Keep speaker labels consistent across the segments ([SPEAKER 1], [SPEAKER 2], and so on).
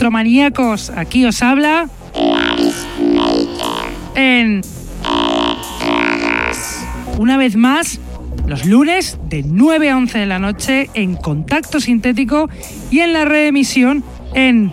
[SPEAKER 1] Electromaníacos, aquí os habla en una vez más los lunes de 9 a 11 de la noche en Contacto Sintético y en la reemisión en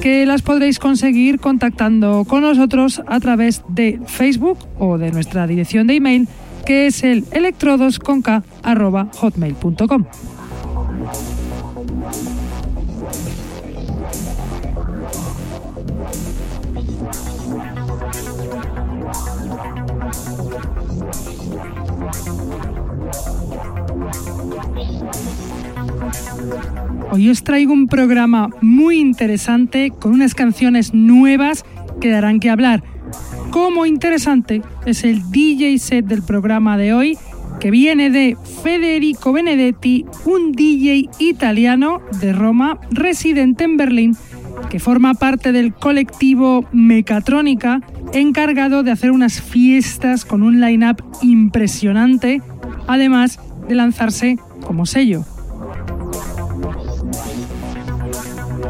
[SPEAKER 1] que las podréis conseguir contactando con nosotros a través de Facebook o de nuestra dirección de email que es el electrodosconk.hotmail.com. Hoy os traigo un programa muy interesante con unas canciones nuevas que darán que hablar. Como interesante es el DJ set del programa de hoy que viene de Federico Benedetti, un DJ italiano de Roma residente en Berlín que forma parte del colectivo Mecatrónica encargado de hacer unas fiestas con un line-up impresionante, además de lanzarse como sello.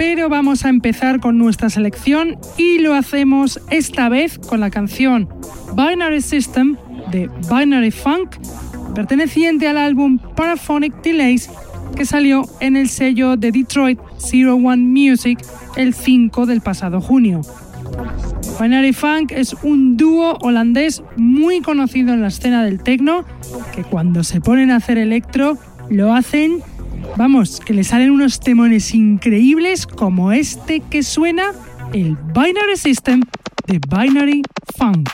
[SPEAKER 1] Pero vamos a empezar con nuestra selección y lo hacemos esta vez con la canción Binary System de Binary Funk, perteneciente al álbum Paraphonic Delays que salió en el sello de Detroit Zero One Music el 5 del pasado junio. Binary Funk es un dúo holandés muy conocido en la escena del techno que cuando se ponen a hacer electro lo hacen Vamos, que le salen unos temones increíbles como este que suena el Binary System de Binary Funk.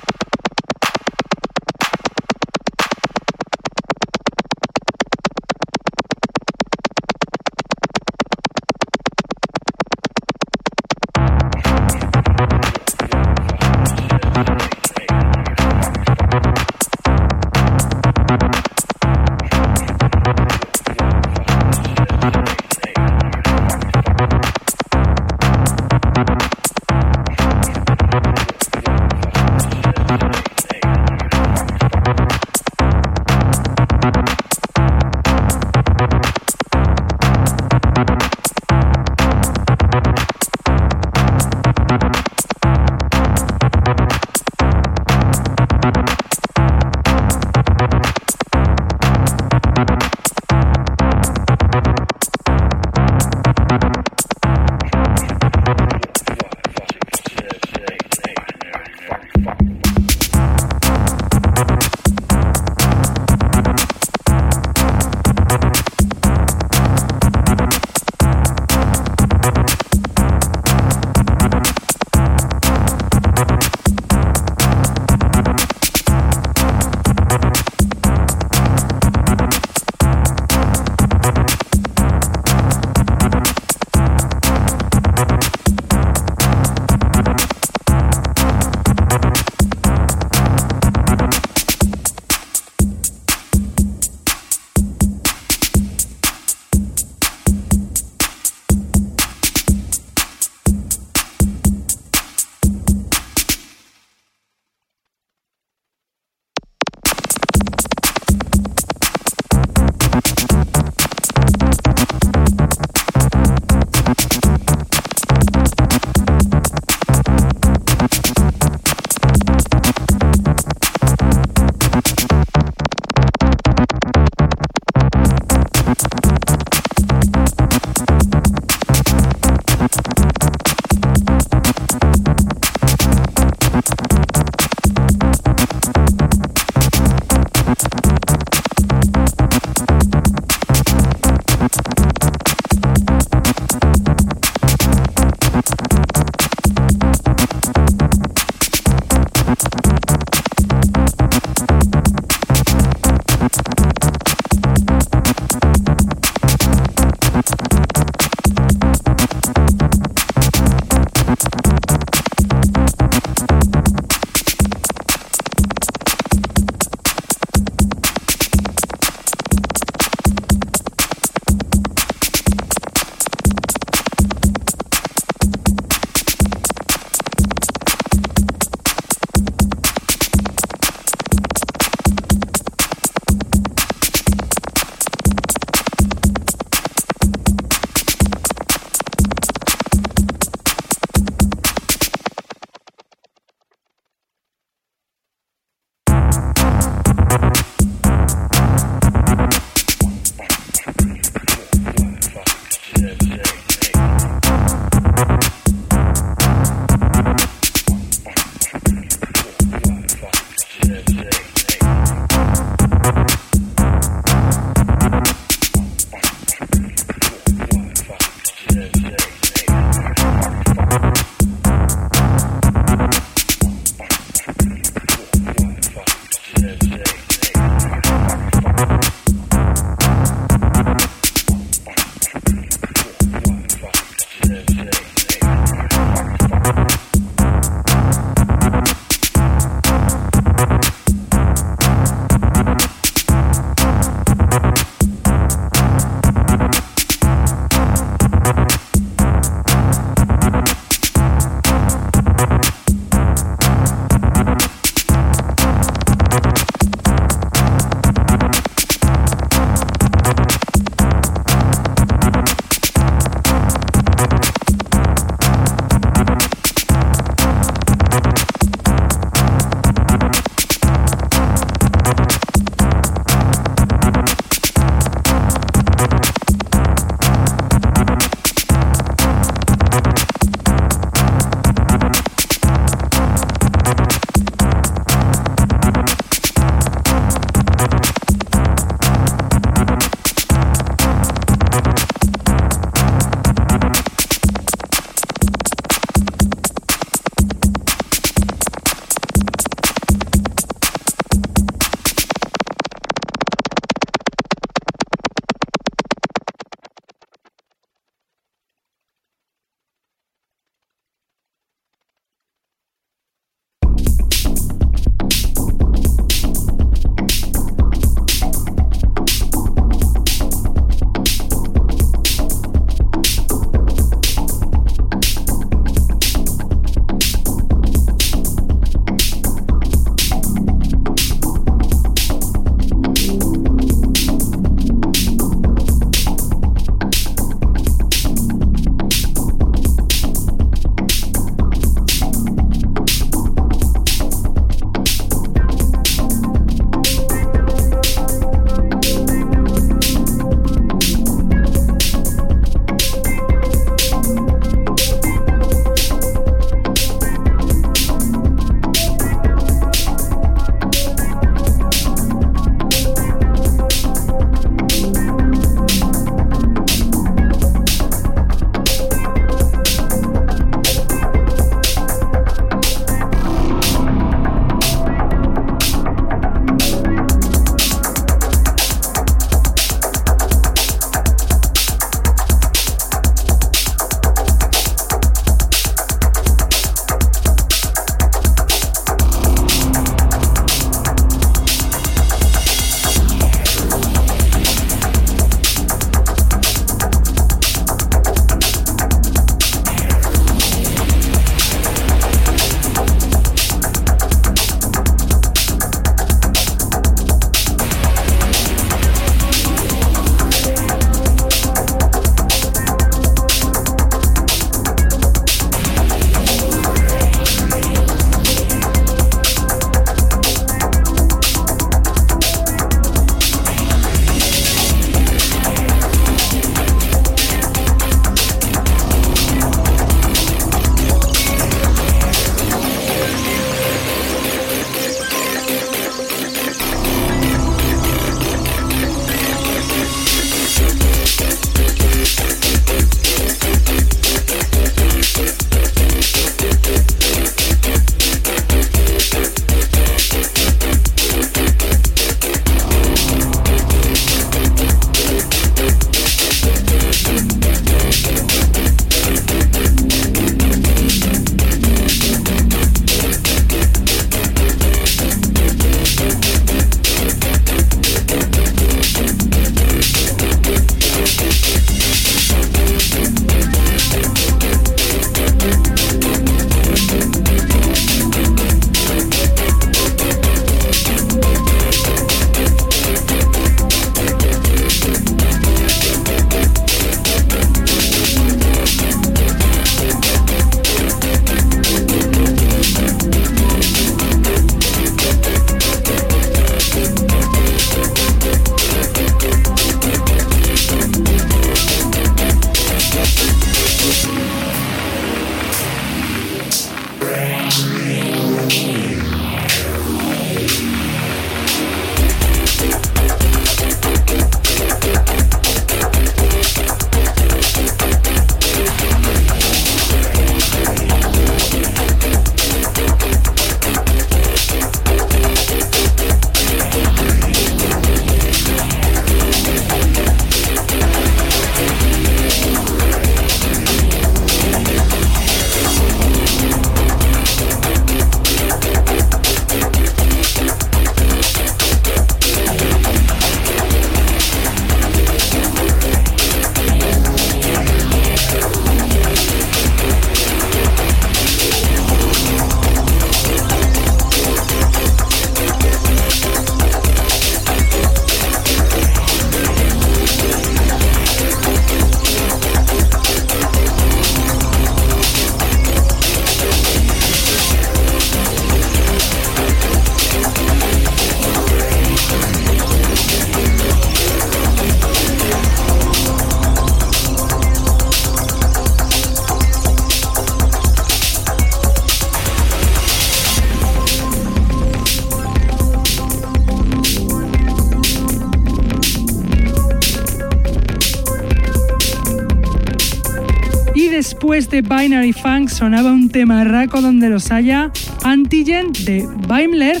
[SPEAKER 1] Sonaba un tema raco donde los haya, Antigen de Weimler,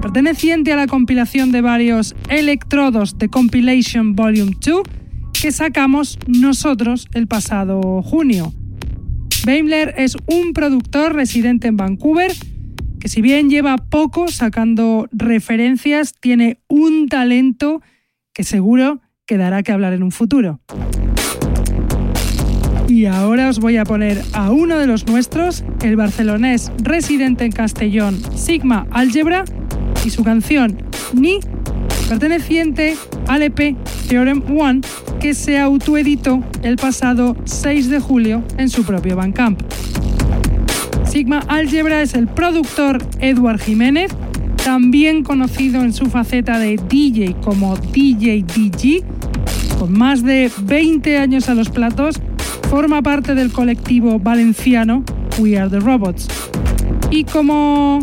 [SPEAKER 1] perteneciente a la compilación de varios electrodos de Compilation Volume 2 que sacamos nosotros el pasado junio. Weimler es un productor residente en Vancouver que si bien lleva poco sacando referencias, tiene un talento que seguro que dará que hablar en un futuro. Y ahora os voy a poner a uno de los nuestros, el barcelonés residente en Castellón, Sigma Algebra, y su canción Ni, perteneciente al EP Theorem One, que se autoeditó el pasado 6 de julio en su propio Bandcamp. Sigma Algebra es el productor Edward Jiménez, también conocido en su faceta de DJ como DJ DG, con más de 20 años a los platos, forma parte del colectivo valenciano We Are the Robots. Y como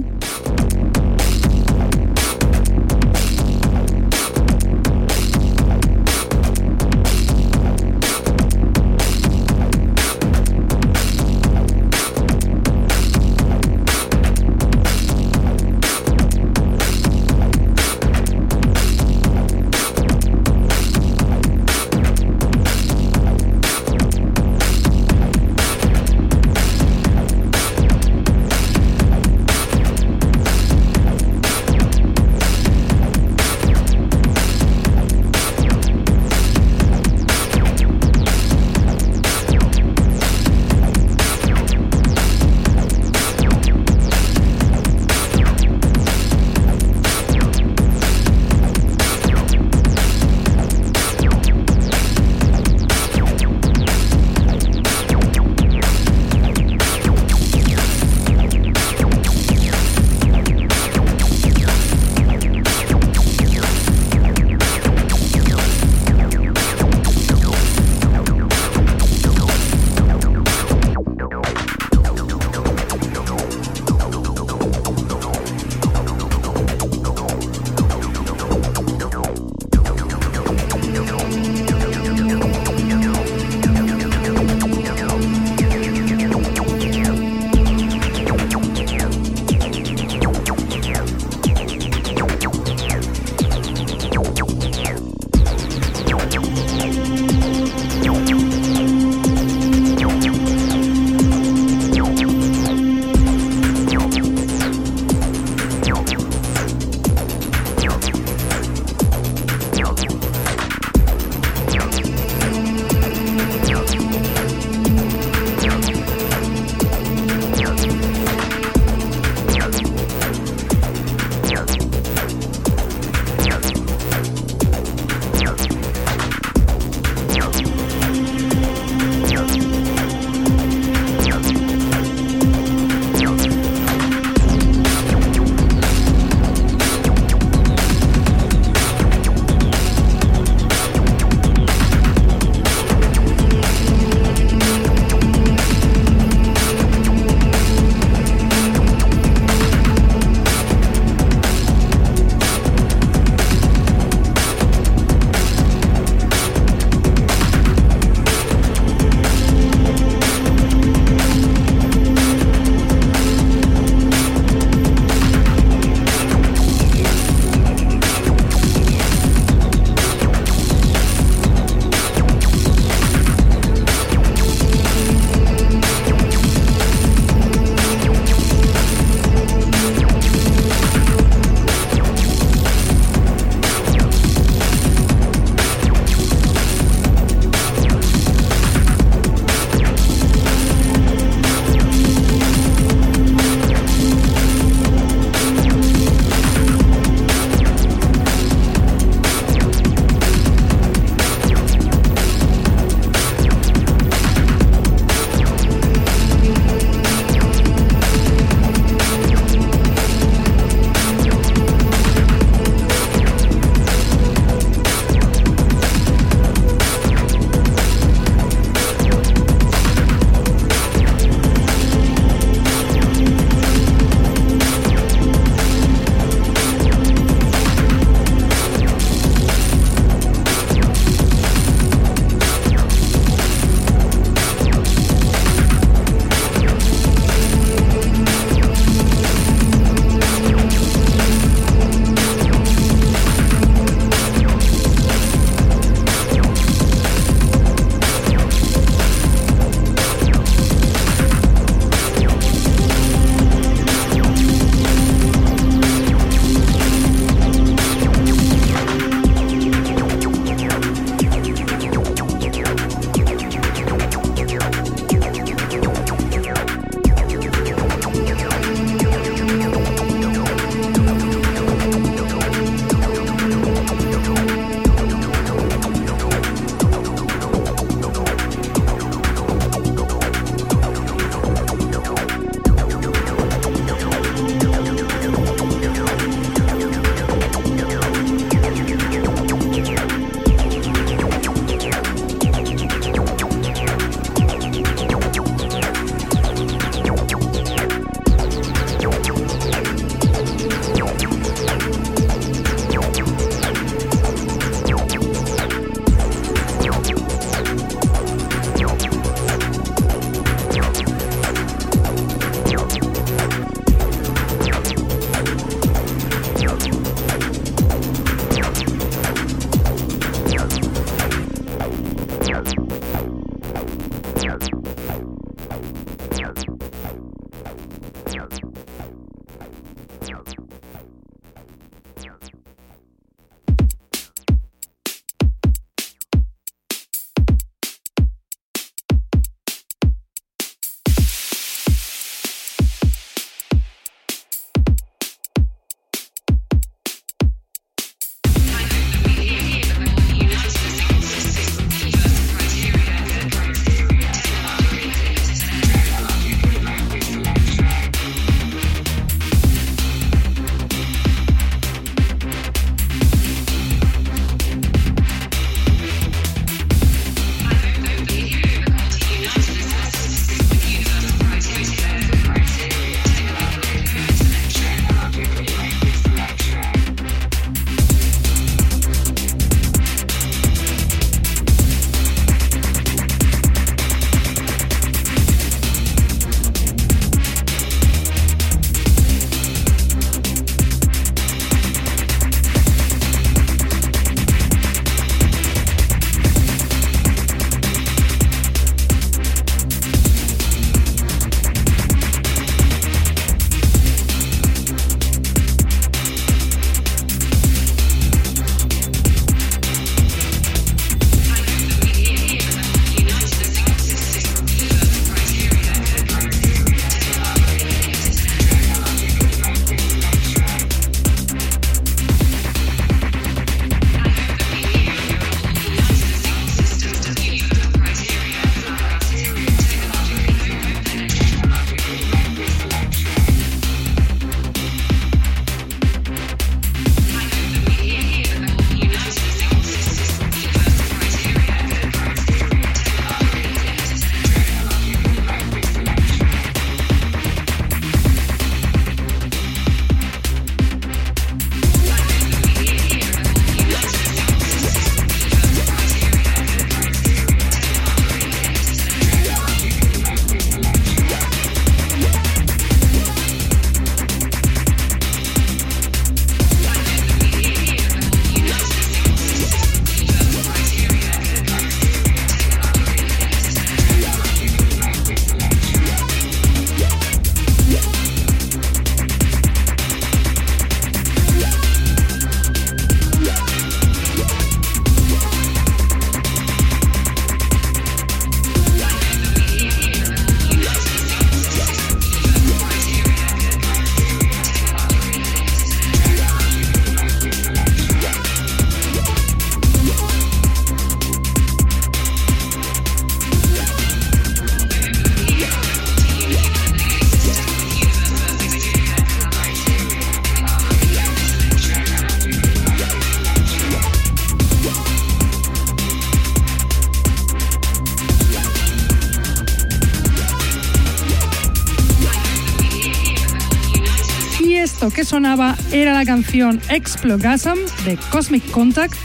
[SPEAKER 1] era la canción Explogasm de Cosmic Contact,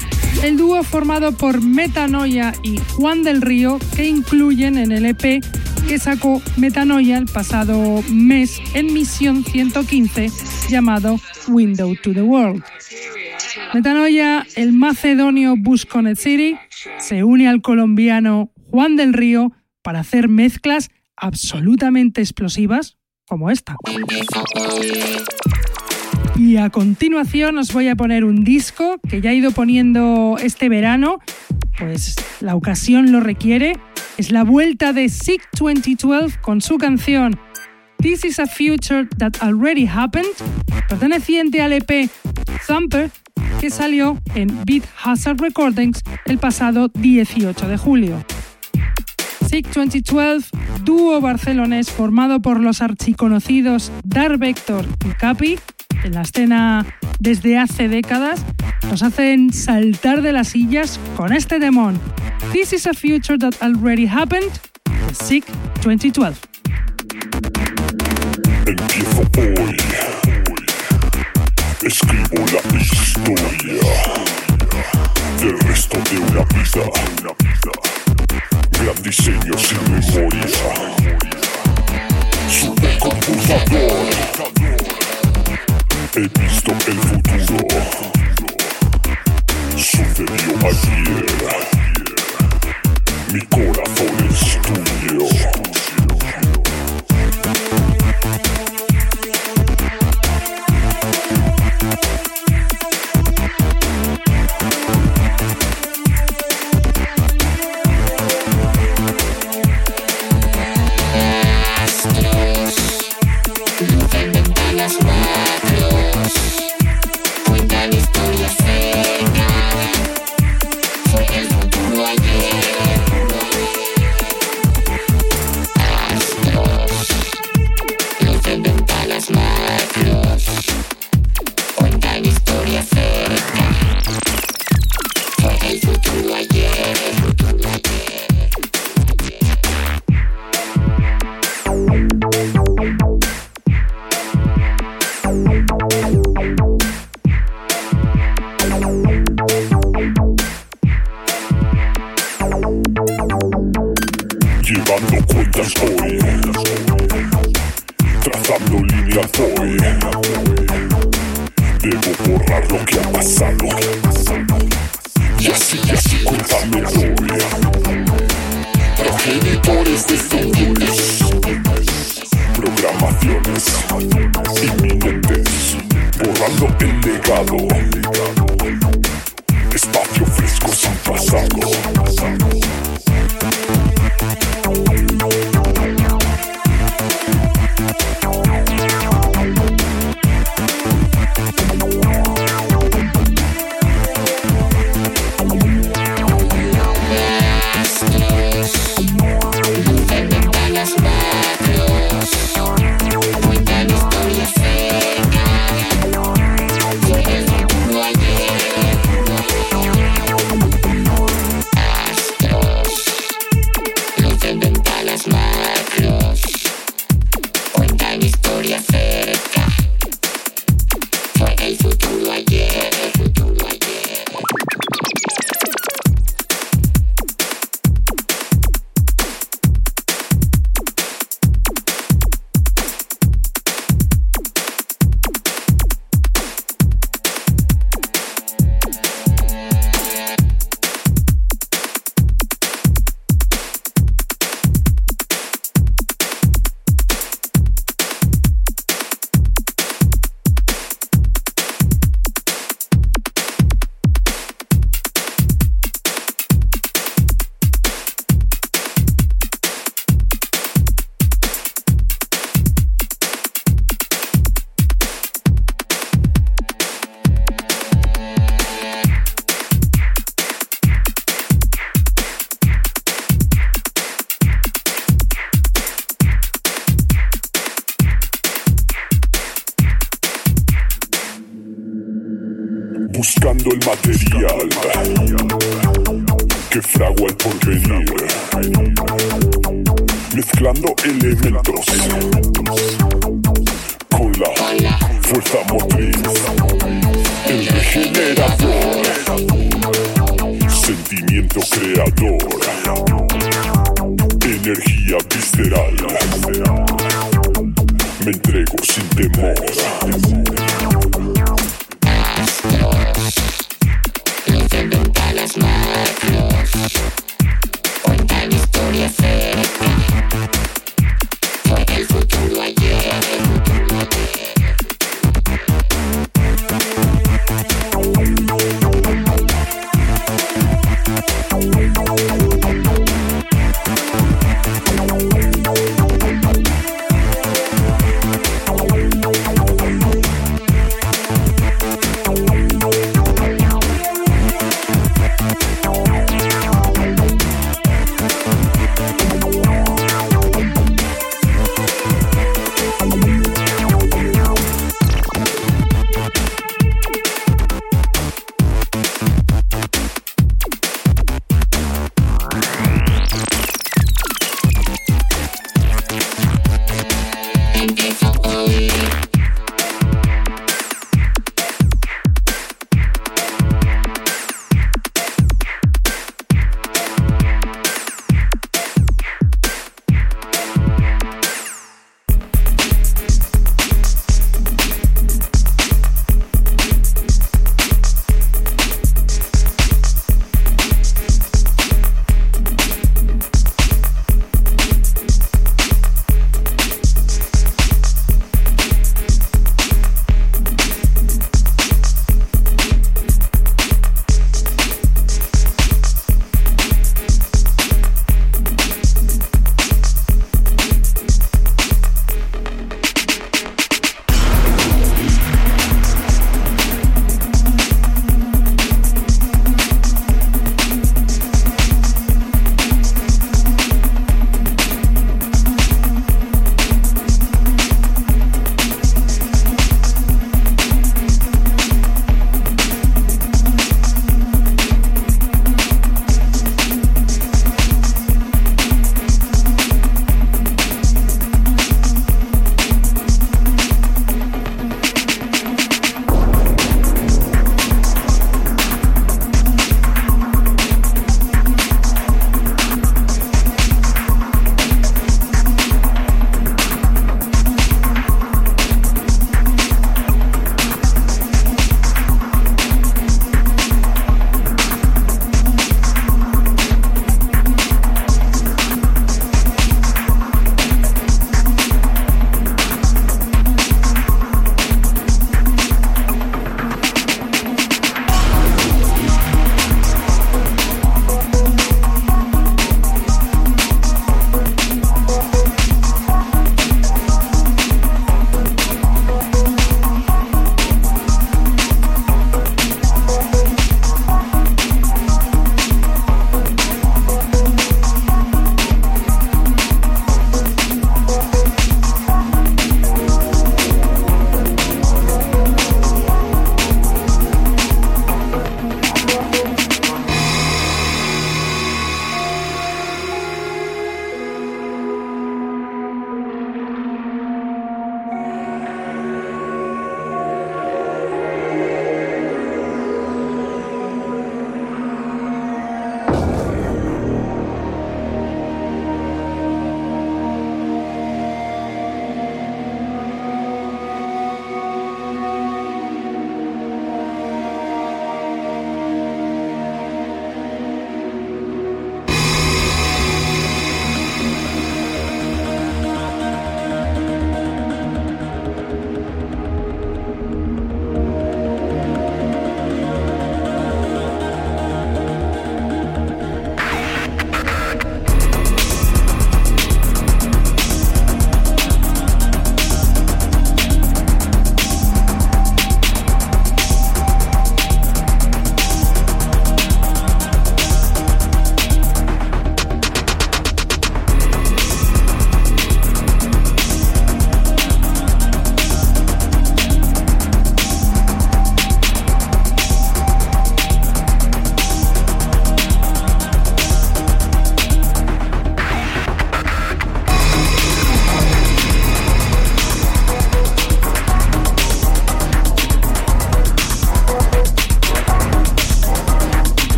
[SPEAKER 1] el dúo formado por Metanoia y Juan del Río que incluyen en el EP que sacó Metanoia el pasado mes en Misión 115 llamado Window to the World. Metanoia, el macedonio Busconet City, se une al colombiano Juan del Río para hacer mezclas absolutamente explosivas como esta. Y a continuación os voy a poner un disco que ya he ido poniendo este verano, pues la ocasión lo requiere. Es la vuelta de Sick 2012 con su canción This is a Future That Already Happened, perteneciente al EP Thumper, que salió en Beat Hazard Recordings el pasado 18 de julio. Sick 2012, dúo barcelonés formado por los archiconocidos Dar Vector y Capi, en la escena desde hace décadas, nos hacen saltar de las sillas con este demon. This is a future that already happened, Sick 2012.
[SPEAKER 2] Empiezo hoy, escribo historia del resto de una vida gran diseño sin memoria. Supercomputador. He visto el futuro. Sucedió ayer. Mi corazón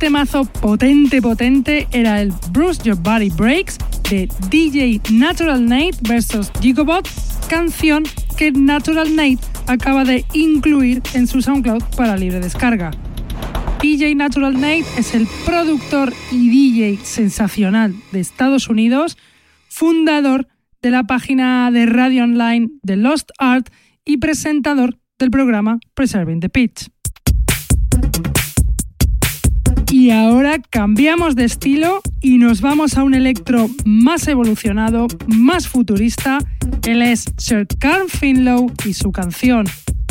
[SPEAKER 1] temazo potente, potente era el Bruce Your Body Breaks de DJ Natural Nate vs Gigobot, canción que Natural Nate acaba de incluir en su SoundCloud para libre descarga. DJ Natural Nate es el productor y DJ sensacional de Estados Unidos, fundador de la página de radio online The Lost Art y presentador del programa Preserving the Pitch. Y ahora cambiamos de estilo y nos vamos a un electro más evolucionado, más futurista. Él es Sir Carl Finlow y su canción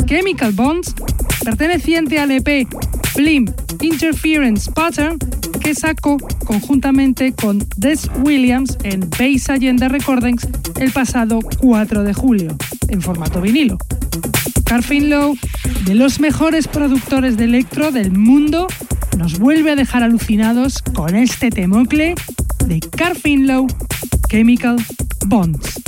[SPEAKER 1] Chemical Bonds, perteneciente al EP Blim Interference Pattern, que sacó conjuntamente con Des Williams en Base Agenda Recordings el pasado 4 de julio, en formato vinilo. Carl Finlow, de los mejores productores de electro del mundo, nos vuelve a dejar alucinados con este temocle de Carl Finlow, Chemical Bonds.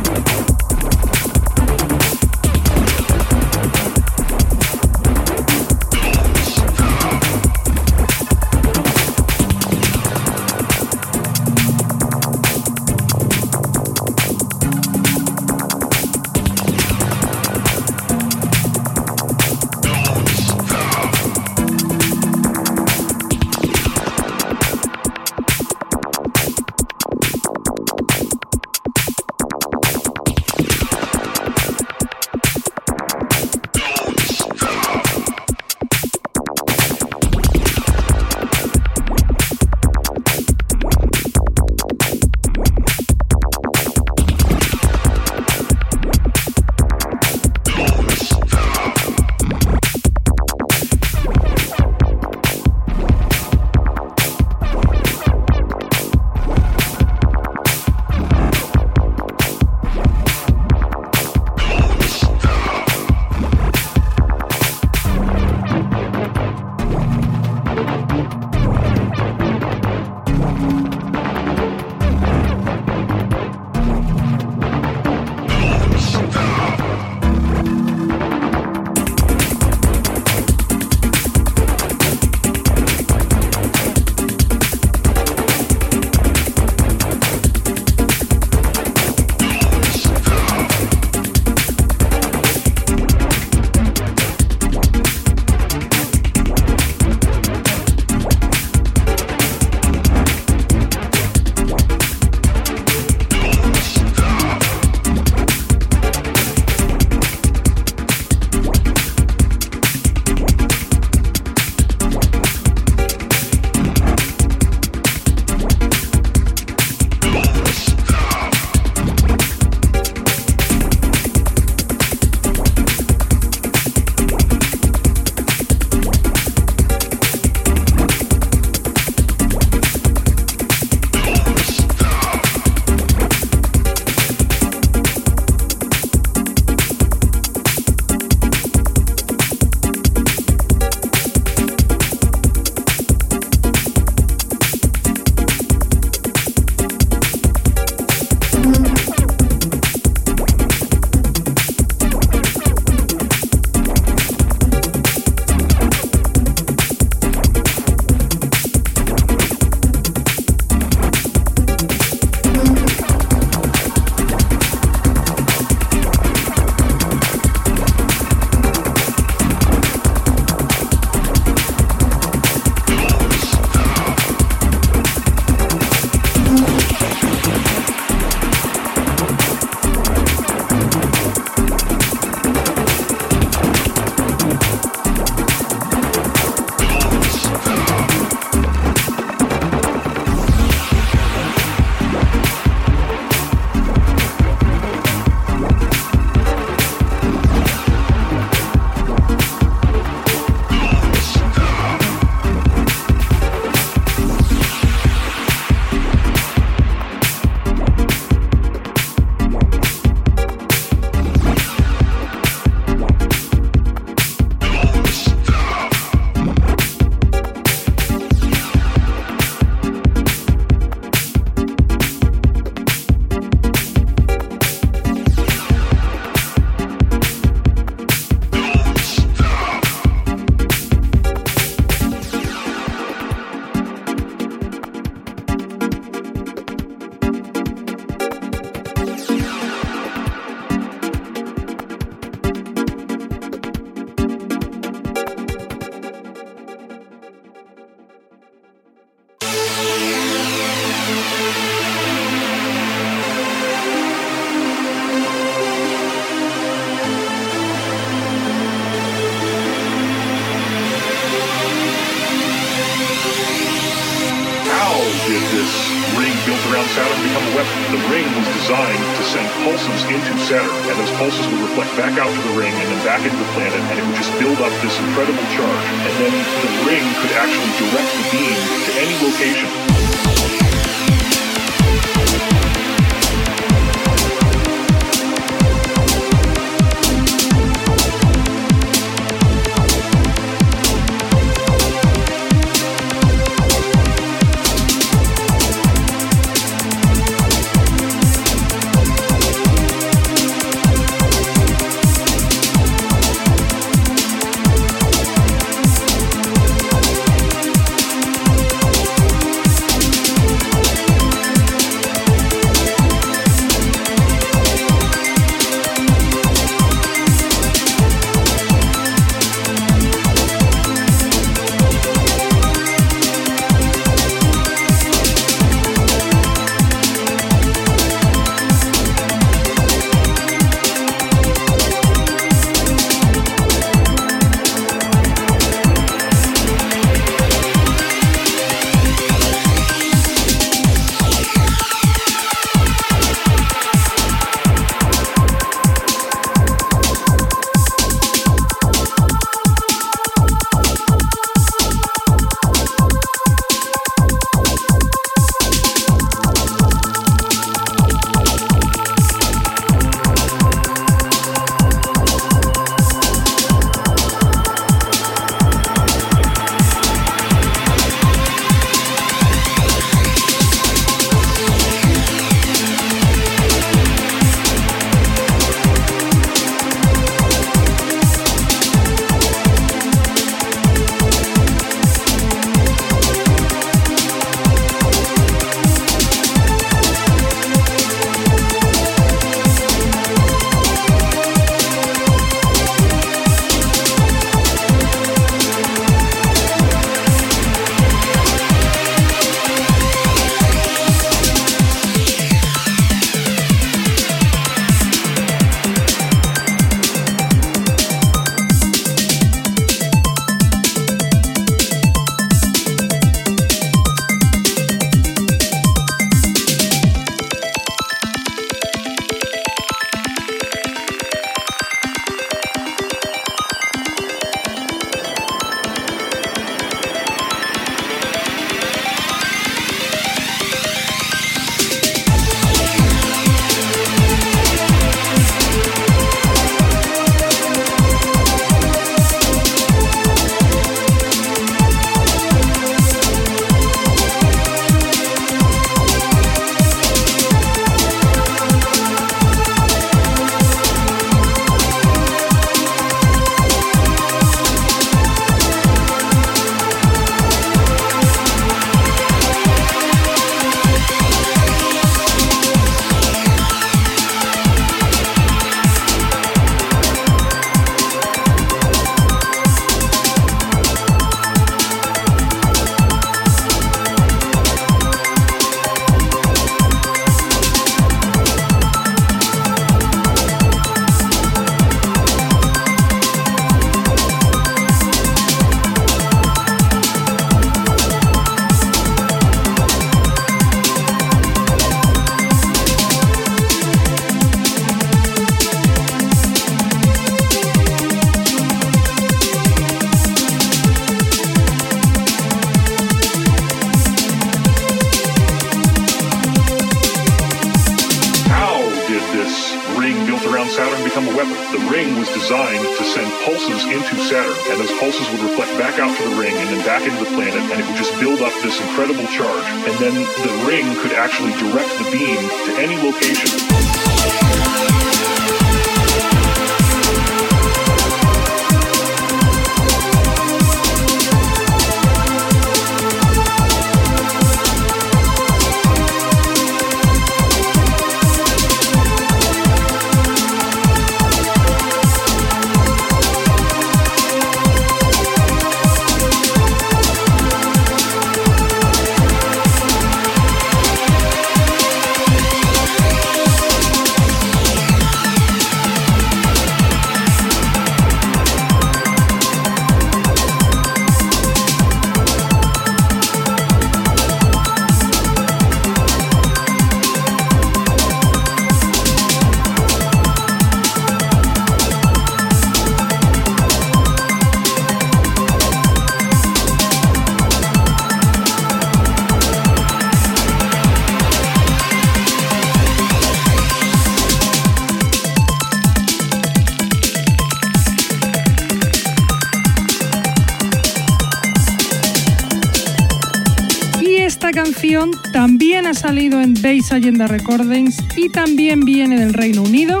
[SPEAKER 1] Base Agenda Recordings y también viene del Reino Unido,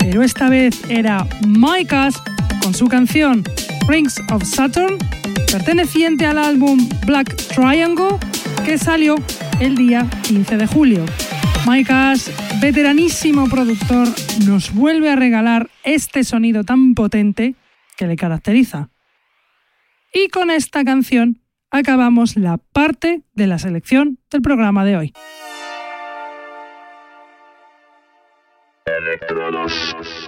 [SPEAKER 1] pero esta vez era Micas con su canción Rings of Saturn, perteneciente al álbum Black Triangle, que salió el día 15 de julio. Micas, veteranísimo productor, nos vuelve a regalar este sonido tan potente que le caracteriza. Y con esta canción acabamos la parte de la selección del programa de hoy. Petronas.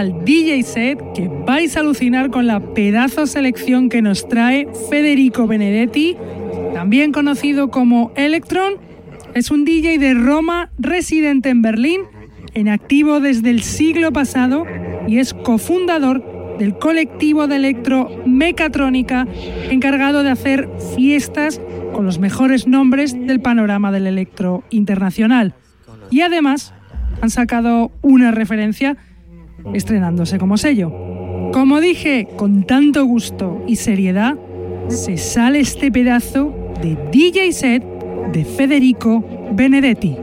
[SPEAKER 1] Al DJ set que vais a alucinar con la pedazo selección que nos trae Federico Benedetti, también conocido como Electron. Es un DJ de Roma residente en Berlín, en activo desde el siglo pasado y es cofundador del colectivo de electro Mecatrónica encargado de hacer fiestas con los mejores nombres del panorama del electro internacional. Y además han sacado una referencia estrenándose como sello. Como dije, con tanto gusto y seriedad, se sale este pedazo de DJ set de Federico Benedetti.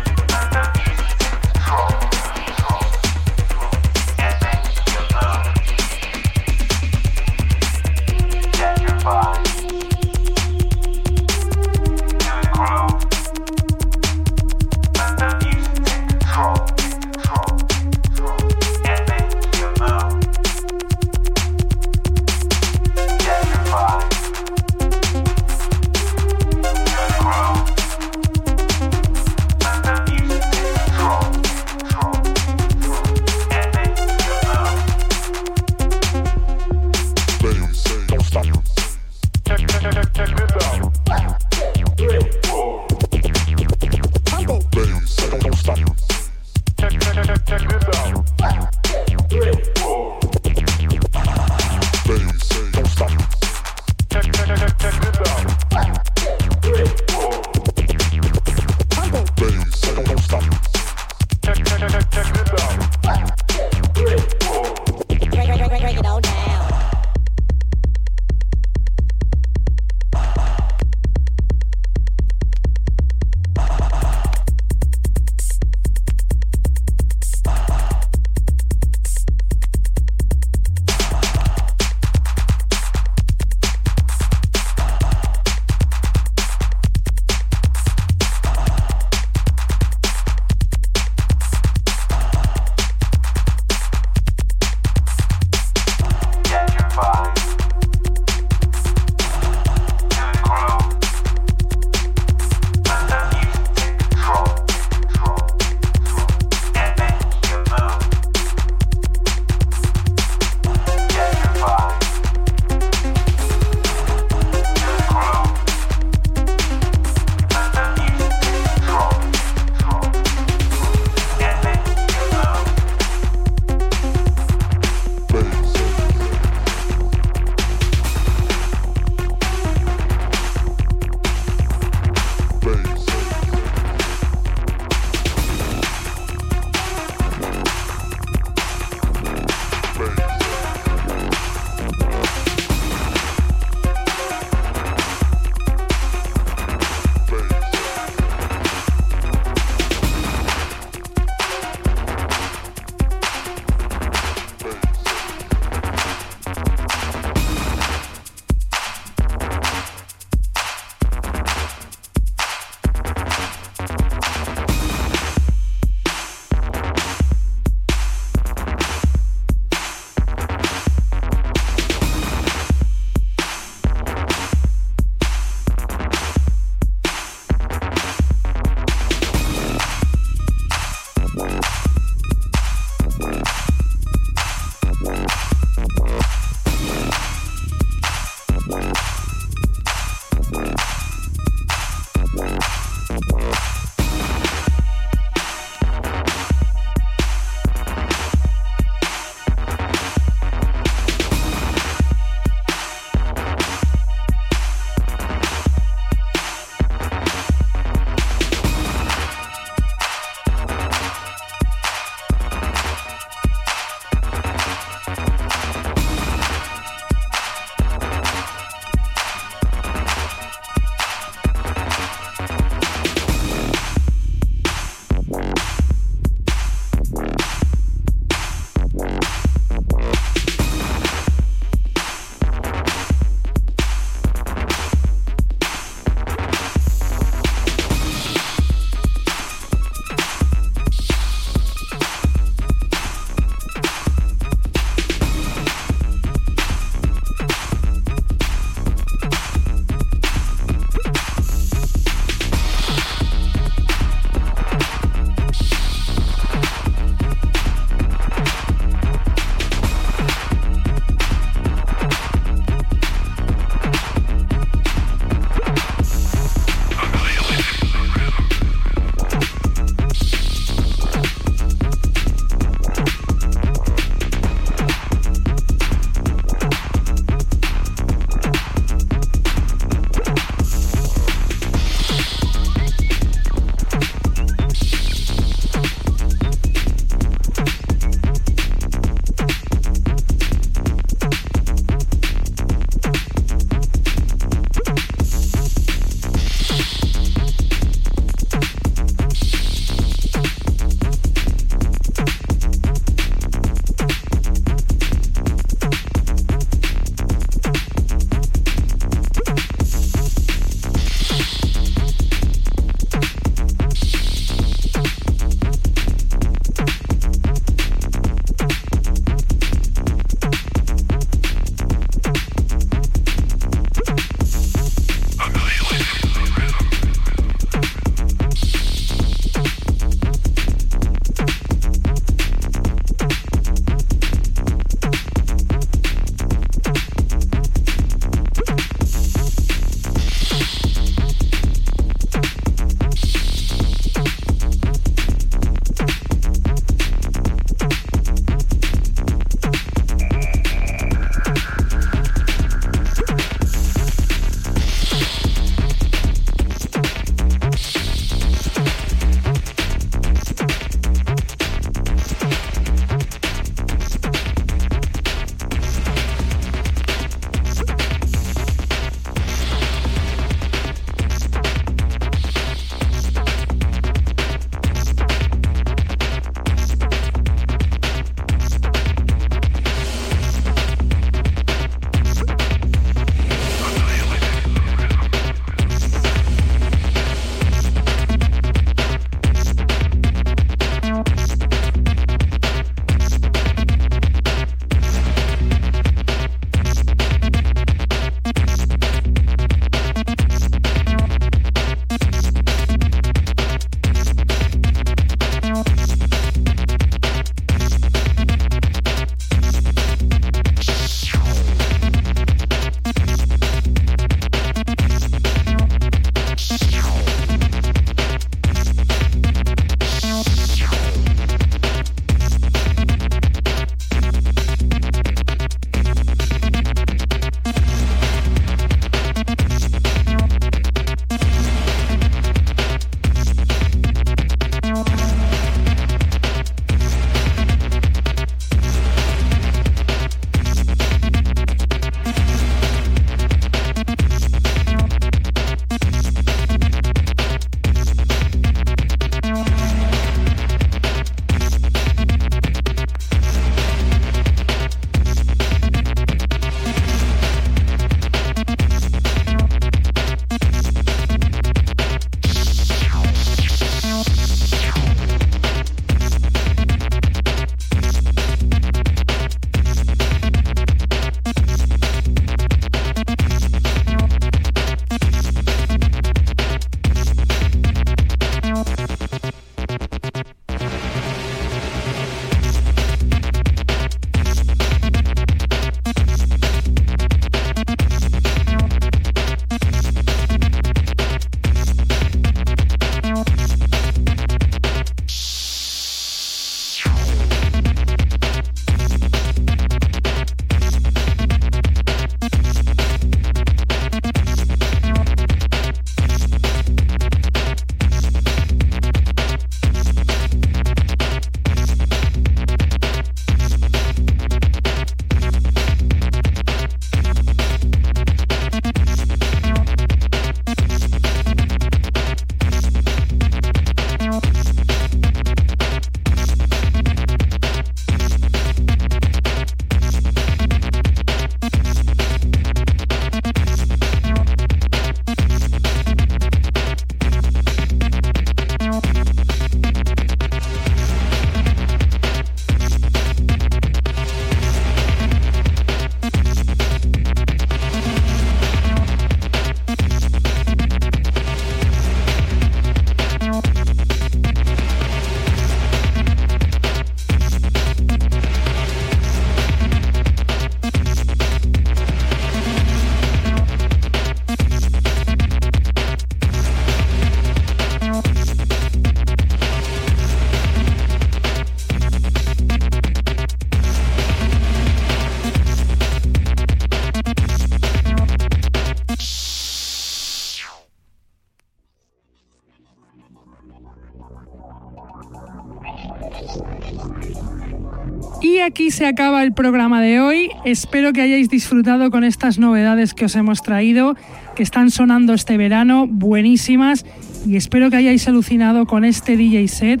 [SPEAKER 1] Se acaba el programa de hoy. Espero que hayáis disfrutado con estas novedades que os hemos traído, que están sonando este verano, buenísimas. Y espero que hayáis alucinado con este DJ set.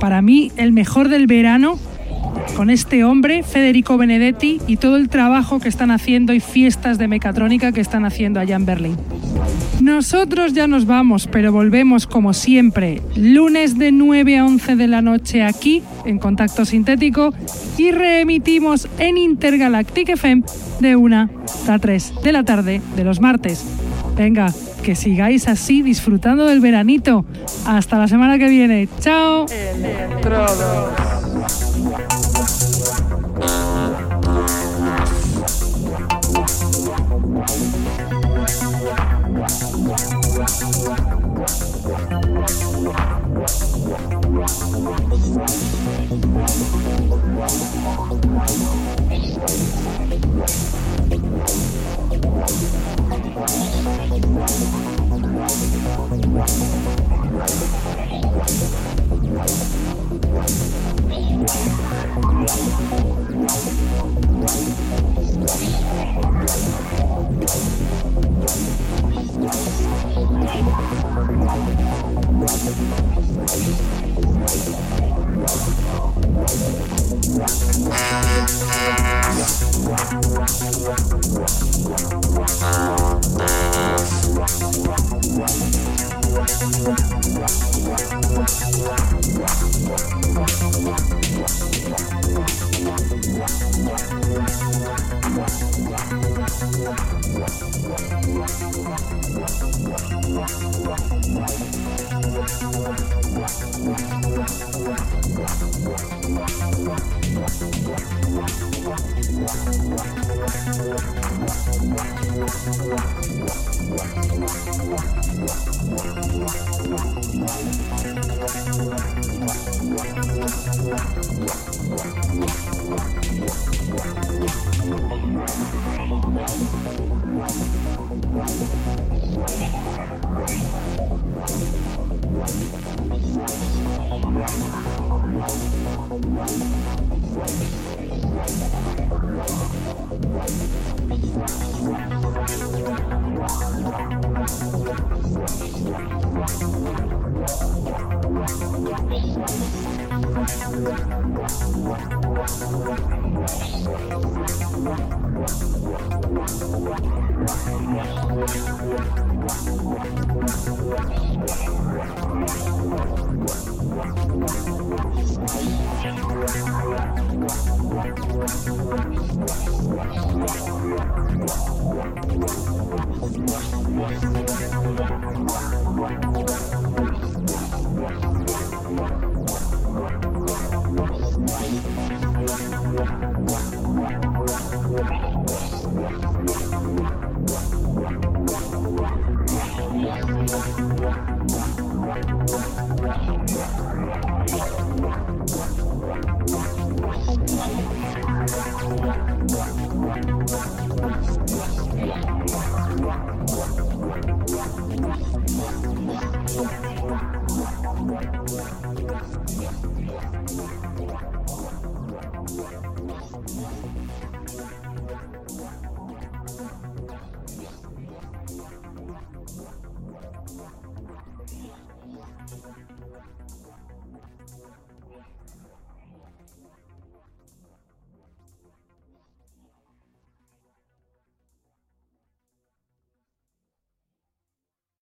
[SPEAKER 1] Para mí, el mejor del verano con este hombre, Federico Benedetti, y todo el trabajo que están haciendo y fiestas de mecatrónica que están haciendo allá en Berlín. Nosotros ya nos vamos, pero volvemos como siempre, lunes de 9 a 11 de la noche aquí, en Contacto Sintético, y reemitimos en Intergalactic FM de 1 a 3 de la tarde de los martes. Venga, que sigáis así disfrutando del veranito. Hasta la semana que viene. Chao. rock.